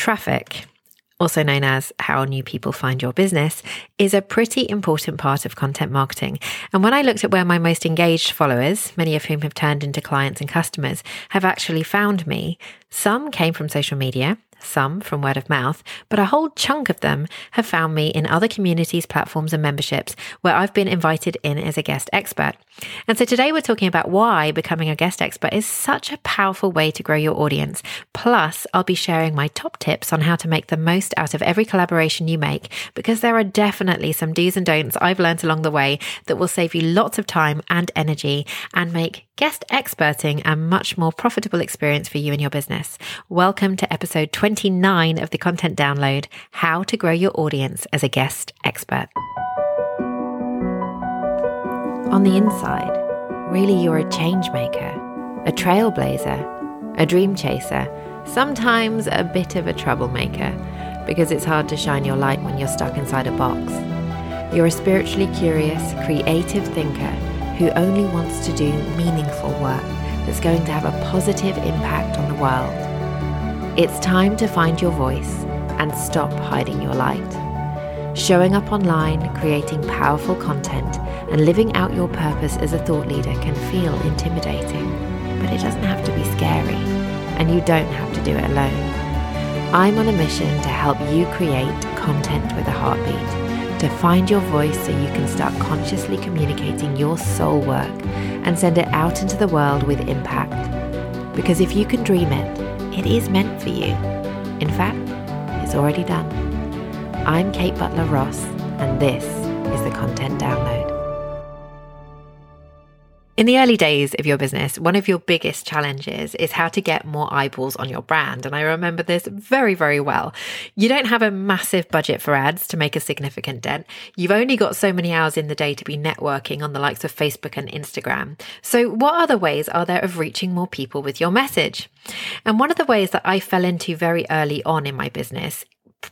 Traffic, also known as how new people find your business, is a pretty important part of content marketing. And when I looked at where my most engaged followers, many of whom have turned into clients and customers, have actually found me, some came from social media, some from word of mouth, but a whole chunk of them have found me in other communities, platforms, and memberships where I've been invited in as a guest expert. And so today we're talking about why becoming a guest expert is such a powerful way to grow your audience. Plus, I'll be sharing my top tips on how to make the most out of every collaboration you make, because there are definitely some do's and don'ts I've learned along the way that will save you lots of time and energy and make guest experting a much more profitable experience for you and your business. Welcome to episode 29 of the content download How to Grow Your Audience as a Guest Expert. On the inside, really you're a change maker, a trailblazer, a dream chaser, sometimes a bit of a troublemaker, because it's hard to shine your light when you're stuck inside a box. You're a spiritually curious, creative thinker who only wants to do meaningful work that's going to have a positive impact on the world. It's time to find your voice and stop hiding your light. Showing up online, creating powerful content, and living out your purpose as a thought leader can feel intimidating, but it doesn't have to be scary, and you don't have to do it alone. I'm on a mission to help you create content with a heartbeat, to find your voice so you can start consciously communicating your soul work and send it out into the world with impact. Because if you can dream it, it is meant for you. In fact, it's already done. I'm Kate Butler Ross, and this is the Content Download. In the early days of your business, one of your biggest challenges is how to get more eyeballs on your brand. And I remember this very, very well. You don't have a massive budget for ads to make a significant dent. You've only got so many hours in the day to be networking on the likes of Facebook and Instagram. So, what other ways are there of reaching more people with your message? And one of the ways that I fell into very early on in my business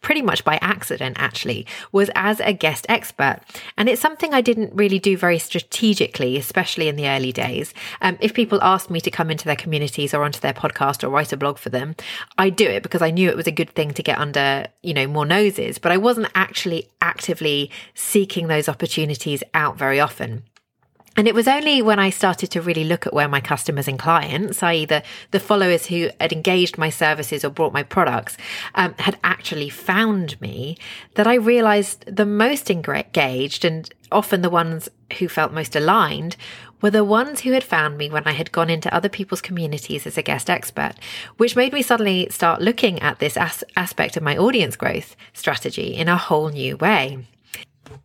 pretty much by accident actually was as a guest expert. And it's something i didn't really do very strategically especially in the early days. Um, if people asked me to come into their communities or onto their podcast or write a blog for them i do it because i knew it was a good thing to get under you know more noses. But i wasn't actually actively seeking those opportunities out very often and it was only when I started to really look at where my customers and clients, i.e., the, the followers who had engaged my services or bought my products, um, had actually found me, that I realized the most engaged and often the ones who felt most aligned were the ones who had found me when I had gone into other people's communities as a guest expert, which made me suddenly start looking at this as- aspect of my audience growth strategy in a whole new way.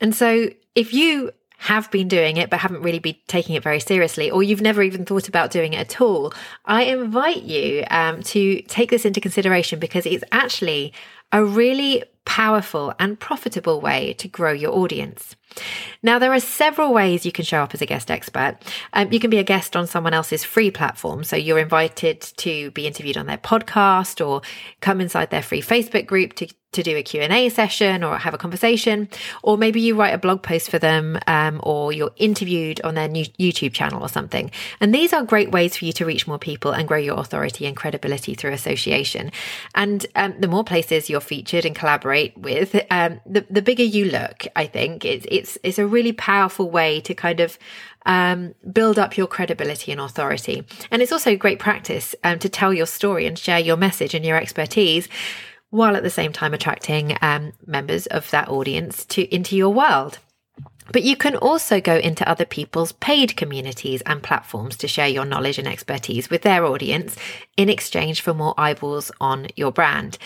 And so if you have been doing it but haven't really been taking it very seriously, or you've never even thought about doing it at all, I invite you um, to take this into consideration because it's actually a really powerful and profitable way to grow your audience. Now, there are several ways you can show up as a guest expert. Um, you can be a guest on someone else's free platform. So you're invited to be interviewed on their podcast or come inside their free Facebook group to to do a Q&A session or have a conversation, or maybe you write a blog post for them, um, or you're interviewed on their new YouTube channel or something. And these are great ways for you to reach more people and grow your authority and credibility through association. And um, the more places you're featured and collaborate with, um, the, the bigger you look, I think. It's, it's, it's a really powerful way to kind of um, build up your credibility and authority. And it's also great practice um, to tell your story and share your message and your expertise while at the same time attracting um, members of that audience to into your world. But you can also go into other people's paid communities and platforms to share your knowledge and expertise with their audience in exchange for more eyeballs on your brand.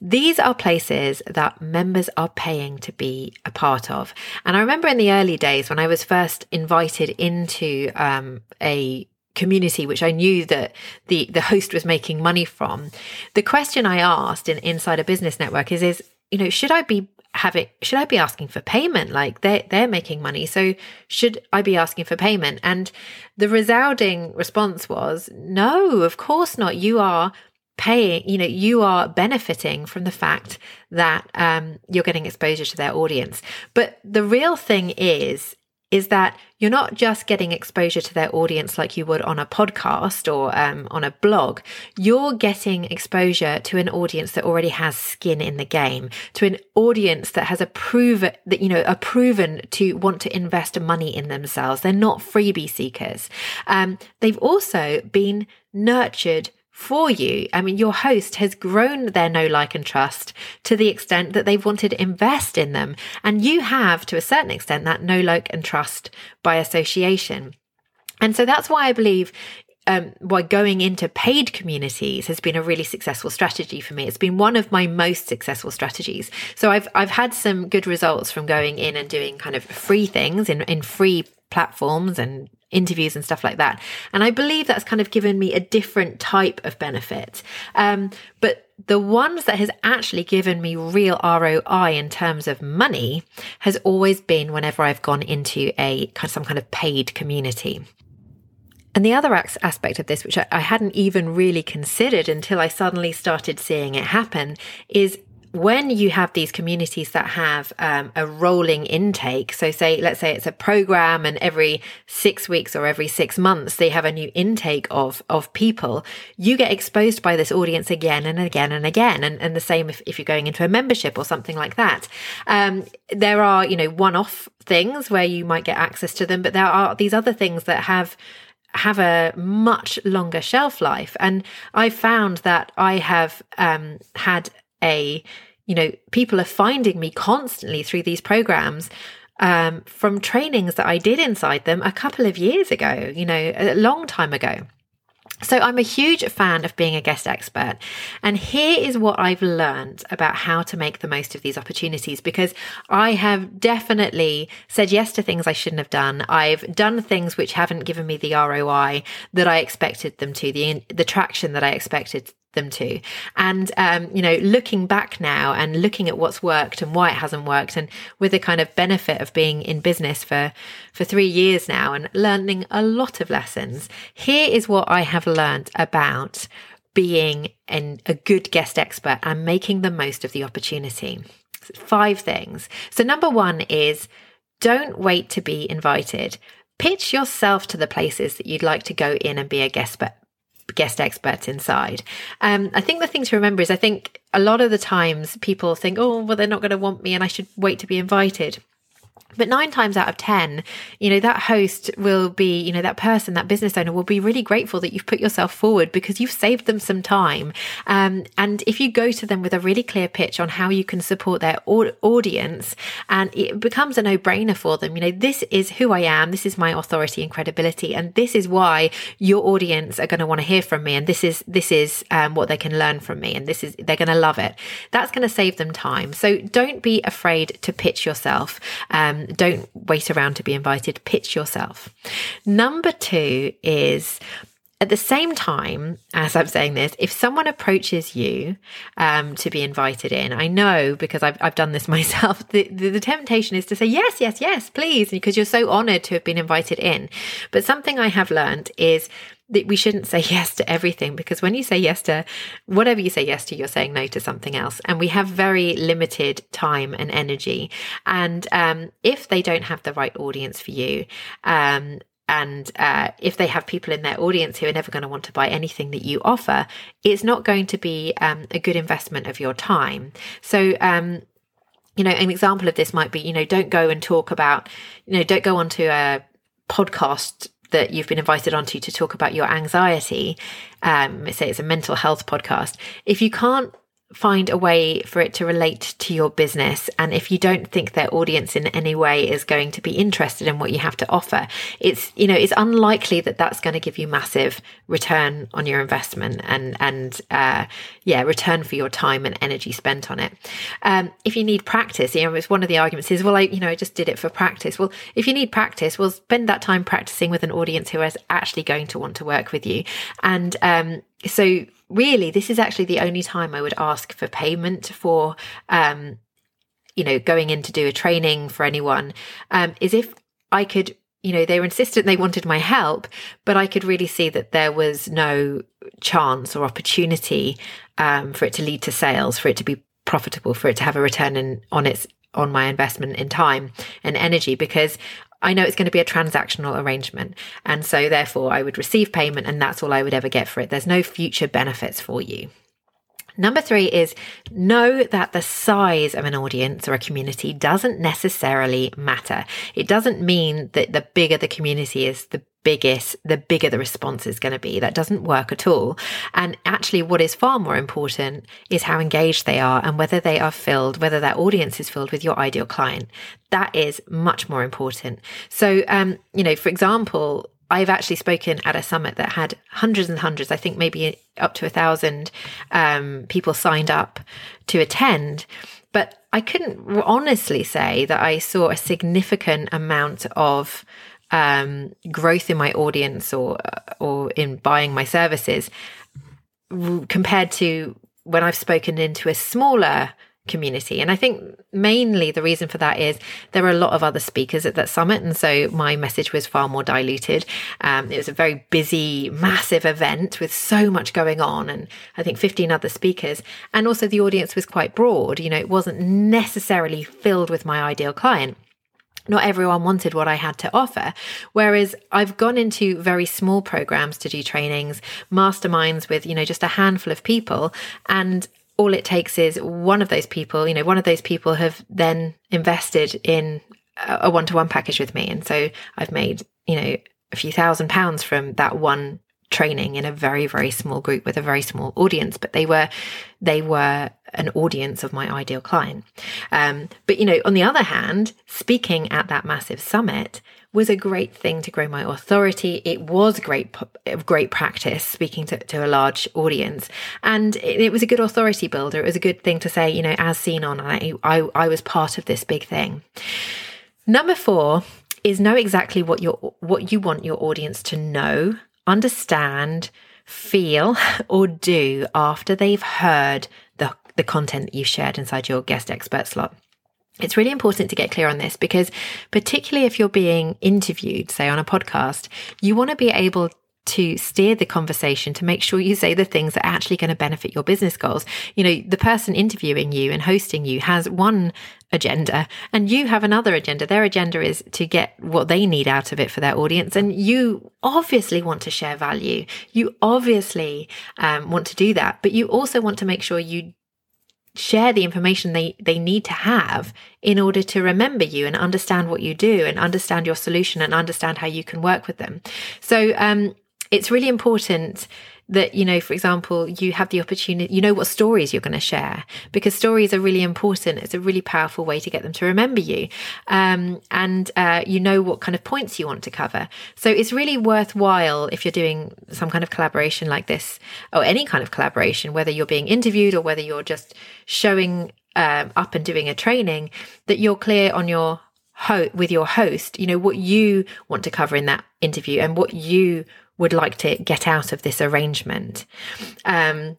These are places that members are paying to be a part of. And I remember in the early days when I was first invited into um, a community which I knew that the the host was making money from. The question I asked in inside a business network is is you know should I be having should I be asking for payment? Like they they're making money. So should I be asking for payment? And the resounding response was no of course not. You are paying you know you are benefiting from the fact that um, you're getting exposure to their audience. But the real thing is is that you're not just getting exposure to their audience like you would on a podcast or um, on a blog. You're getting exposure to an audience that already has skin in the game, to an audience that has a proven that you know are proven to want to invest money in themselves. They're not freebie seekers. Um, they've also been nurtured for you. I mean, your host has grown their know, like, and trust to the extent that they've wanted to invest in them. And you have, to a certain extent, that know, like, and trust by association. And so that's why I believe um, why going into paid communities has been a really successful strategy for me. It's been one of my most successful strategies. So I've I've had some good results from going in and doing kind of free things in in free platforms and interviews and stuff like that. And I believe that's kind of given me a different type of benefit. Um, but the ones that has actually given me real ROI in terms of money has always been whenever I've gone into a some kind of paid community. And the other aspect of this, which I hadn't even really considered until I suddenly started seeing it happen, is when you have these communities that have um, a rolling intake, so say, let's say it's a program and every six weeks or every six months, they have a new intake of, of people, you get exposed by this audience again and again and again. And, and the same if, if you're going into a membership or something like that. Um, there are, you know, one off things where you might get access to them, but there are these other things that have have a much longer shelf life. And I found that I have um, had a you know, people are finding me constantly through these programs um, from trainings that I did inside them a couple of years ago, you know, a long time ago. So I'm a huge fan of being a guest expert. And here is what I've learned about how to make the most of these opportunities because I have definitely said yes to things I shouldn't have done. I've done things which haven't given me the ROI that I expected them to, the, the traction that I expected them to. And, um, you know, looking back now and looking at what's worked and why it hasn't worked and with the kind of benefit of being in business for, for three years now and learning a lot of lessons, here is what I have learned about being an, a good guest expert and making the most of the opportunity. Five things. So number one is don't wait to be invited. Pitch yourself to the places that you'd like to go in and be a guest guest experts inside. Um, I think the thing to remember is I think a lot of the times people think, oh, well, they're not going to want me and I should wait to be invited. But nine times out of 10, you know, that host will be, you know, that person, that business owner will be really grateful that you've put yourself forward because you've saved them some time. Um, and if you go to them with a really clear pitch on how you can support their audience, and it becomes a no brainer for them, you know, this is who I am, this is my authority and credibility, and this is why your audience are going to want to hear from me. And this is, this is um, what they can learn from me. And this is, they're going to love it. That's going to save them time. So don't be afraid to pitch yourself. Um, don't wait around to be invited, pitch yourself. Number two is at the same time as I'm saying this, if someone approaches you um, to be invited in, I know because I've, I've done this myself, the, the, the temptation is to say, yes, yes, yes, please, because you're so honored to have been invited in. But something I have learned is that we shouldn't say yes to everything because when you say yes to whatever you say yes to, you're saying no to something else. And we have very limited time and energy. And um, if they don't have the right audience for you, um, and uh, if they have people in their audience who are never going to want to buy anything that you offer, it's not going to be um, a good investment of your time. So, um, you know, an example of this might be, you know, don't go and talk about, you know, don't go onto a podcast that you've been invited onto to talk about your anxiety, um, say it's a mental health podcast, if you can't find a way for it to relate to your business. And if you don't think their audience in any way is going to be interested in what you have to offer, it's, you know, it's unlikely that that's going to give you massive return on your investment and, and, uh, yeah, return for your time and energy spent on it. Um, if you need practice, you know, it's one of the arguments is, well, I, you know, I just did it for practice. Well, if you need practice, well, spend that time practicing with an audience who is actually going to want to work with you. And, um, so really this is actually the only time i would ask for payment for um you know going in to do a training for anyone um is if i could you know they were insistent they wanted my help but i could really see that there was no chance or opportunity um, for it to lead to sales for it to be profitable for it to have a return in, on its on my investment in time and energy because I know it's going to be a transactional arrangement. And so therefore I would receive payment and that's all I would ever get for it. There's no future benefits for you. Number three is know that the size of an audience or a community doesn't necessarily matter. It doesn't mean that the bigger the community is, the biggest, the bigger the response is going to be. That doesn't work at all. And actually, what is far more important is how engaged they are and whether they are filled, whether their audience is filled with your ideal client. That is much more important. So, um, you know, for example, I've actually spoken at a summit that had hundreds and hundreds, I think maybe up to a thousand um, people signed up to attend. But I couldn't honestly say that I saw a significant amount of um, growth in my audience or or in buying my services compared to when I've spoken into a smaller community. And I think mainly the reason for that is there are a lot of other speakers at that summit. And so my message was far more diluted. Um, it was a very busy, massive event with so much going on. And I think 15 other speakers. And also the audience was quite broad. You know, it wasn't necessarily filled with my ideal client not everyone wanted what I had to offer. Whereas I've gone into very small programs to do trainings, masterminds with, you know, just a handful of people. And all it takes is one of those people, you know, one of those people have then invested in a one to one package with me. And so I've made, you know, a few thousand pounds from that one training in a very very small group with a very small audience but they were they were an audience of my ideal client um, but you know on the other hand speaking at that massive summit was a great thing to grow my authority. It was great, great practice speaking to, to a large audience. And it, it, was a good authority builder. It was a good thing to say, you know, as seen on, I, I, I was part of this big thing. Number four is know exactly what your, what you want your audience to know, understand, feel, or do after they've heard the, the content that you've shared inside your guest expert slot. It's really important to get clear on this because, particularly if you're being interviewed, say on a podcast, you want to be able to steer the conversation to make sure you say the things that are actually going to benefit your business goals. You know, the person interviewing you and hosting you has one agenda and you have another agenda. Their agenda is to get what they need out of it for their audience. And you obviously want to share value. You obviously um, want to do that, but you also want to make sure you share the information they, they need to have in order to remember you and understand what you do and understand your solution and understand how you can work with them. So um, it's really important that you know for example you have the opportunity you know what stories you're going to share because stories are really important. It's a really powerful way to get them to remember you um, and uh, you know what kind of points you want to cover. So it's really worthwhile if you're doing some kind of collaboration like this or any kind of collaboration whether you're being interviewed or whether you're just showing um, up and doing a training that you're clear on your ho- with your host you know what you want to cover in that interview and what you would like to get out of this arrangement. Um,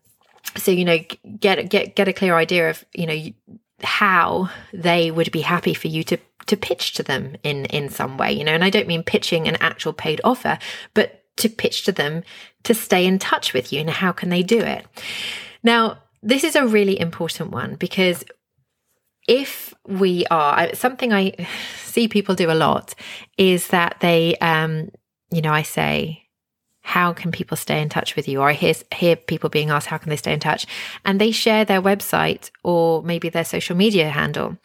so you know, get get get a clear idea of you know how they would be happy for you to to pitch to them in in some way. You know, and I don't mean pitching an actual paid offer, but to pitch to them to stay in touch with you and how can they do it. Now, this is a really important one because if we are something I see people do a lot is that they um you know I say how can people stay in touch with you? Or I hear, hear people being asked, how can they stay in touch? And they share their website or maybe their social media handle.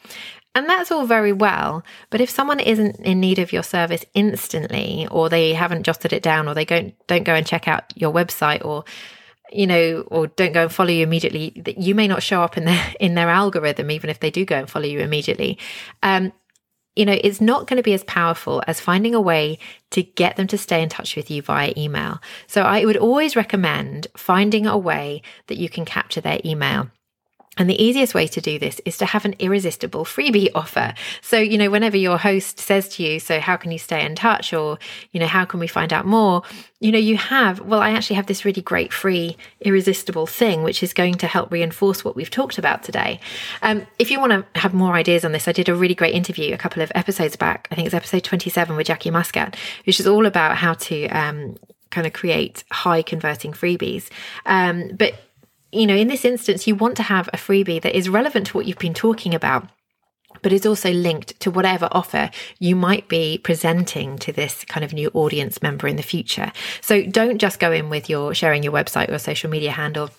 And that's all very well. But if someone isn't in need of your service instantly, or they haven't jotted it down, or they don't, don't go and check out your website, or you know, or don't go and follow you immediately, you may not show up in their in their algorithm, even if they do go and follow you immediately. Um, you know, it's not going to be as powerful as finding a way to get them to stay in touch with you via email. So I would always recommend finding a way that you can capture their email. And the easiest way to do this is to have an irresistible freebie offer. So, you know, whenever your host says to you, So, how can you stay in touch? Or, you know, how can we find out more? You know, you have, well, I actually have this really great free, irresistible thing, which is going to help reinforce what we've talked about today. Um, if you want to have more ideas on this, I did a really great interview a couple of episodes back. I think it's episode 27 with Jackie Muscat, which is all about how to um, kind of create high converting freebies. Um, but you know, in this instance, you want to have a freebie that is relevant to what you've been talking about but is also linked to whatever offer you might be presenting to this kind of new audience member in the future. So don't just go in with your sharing your website or social media handle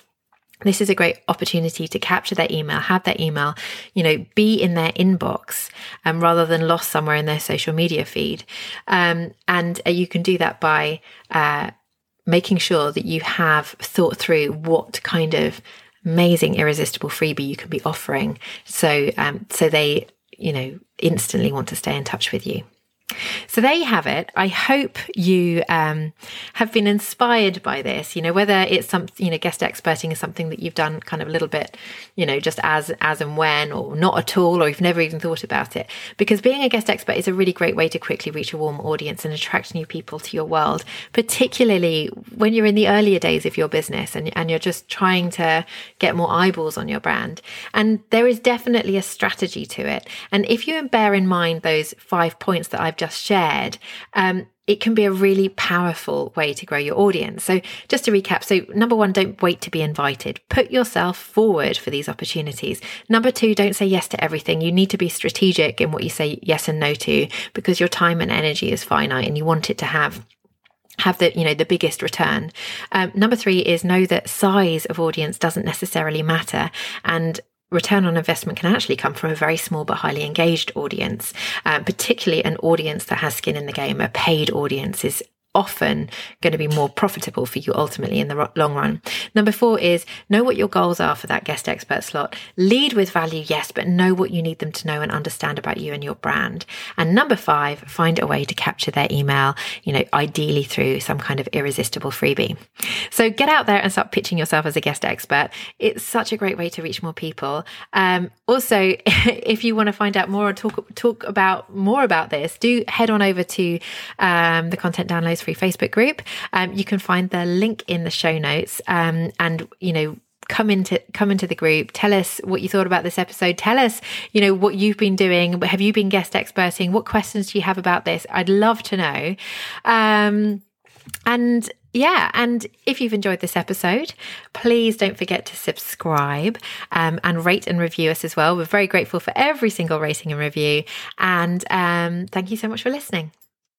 this is a great opportunity to capture their email, have their email, you know, be in their inbox um, rather than lost somewhere in their social media feed. Um, and uh, you can do that by uh, making sure that you have thought through what kind of amazing irresistible freebie you can be offering. So um, so they you know instantly want to stay in touch with you so there you have it. I hope you um, have been inspired by this. You know, whether it's some, you know, guest experting is something that you've done kind of a little bit, you know, just as as and when, or not at all, or you've never even thought about it. Because being a guest expert is a really great way to quickly reach a warm audience and attract new people to your world, particularly when you're in the earlier days of your business and and you're just trying to get more eyeballs on your brand. And there is definitely a strategy to it. And if you bear in mind those five points that I've just shared, um, it can be a really powerful way to grow your audience. So, just to recap so, number one, don't wait to be invited. Put yourself forward for these opportunities. Number two, don't say yes to everything. You need to be strategic in what you say yes and no to because your time and energy is finite and you want it to have have the you know the biggest return um, number three is know that size of audience doesn't necessarily matter and return on investment can actually come from a very small but highly engaged audience, um, particularly an audience that has skin in the game. A paid audience is often going to be more profitable for you ultimately in the long run. Number four is know what your goals are for that guest expert slot. Lead with value, yes, but know what you need them to know and understand about you and your brand. And number five, find a way to capture their email, you know, ideally through some kind of irresistible freebie. So get out there and start pitching yourself as a guest expert. It's such a great way to reach more people. Um, also, if you want to find out more or talk, talk about more about this, do head on over to um, the content downloads free Facebook group. Um, you can find the link in the show notes. Um, and, you know, come into come into the group tell us what you thought about this episode tell us you know what you've been doing have you been guest experting what questions do you have about this i'd love to know um and yeah, and if you've enjoyed this episode, please don't forget to subscribe um, and rate and review us as well. We're very grateful for every single rating and review. And um, thank you so much for listening.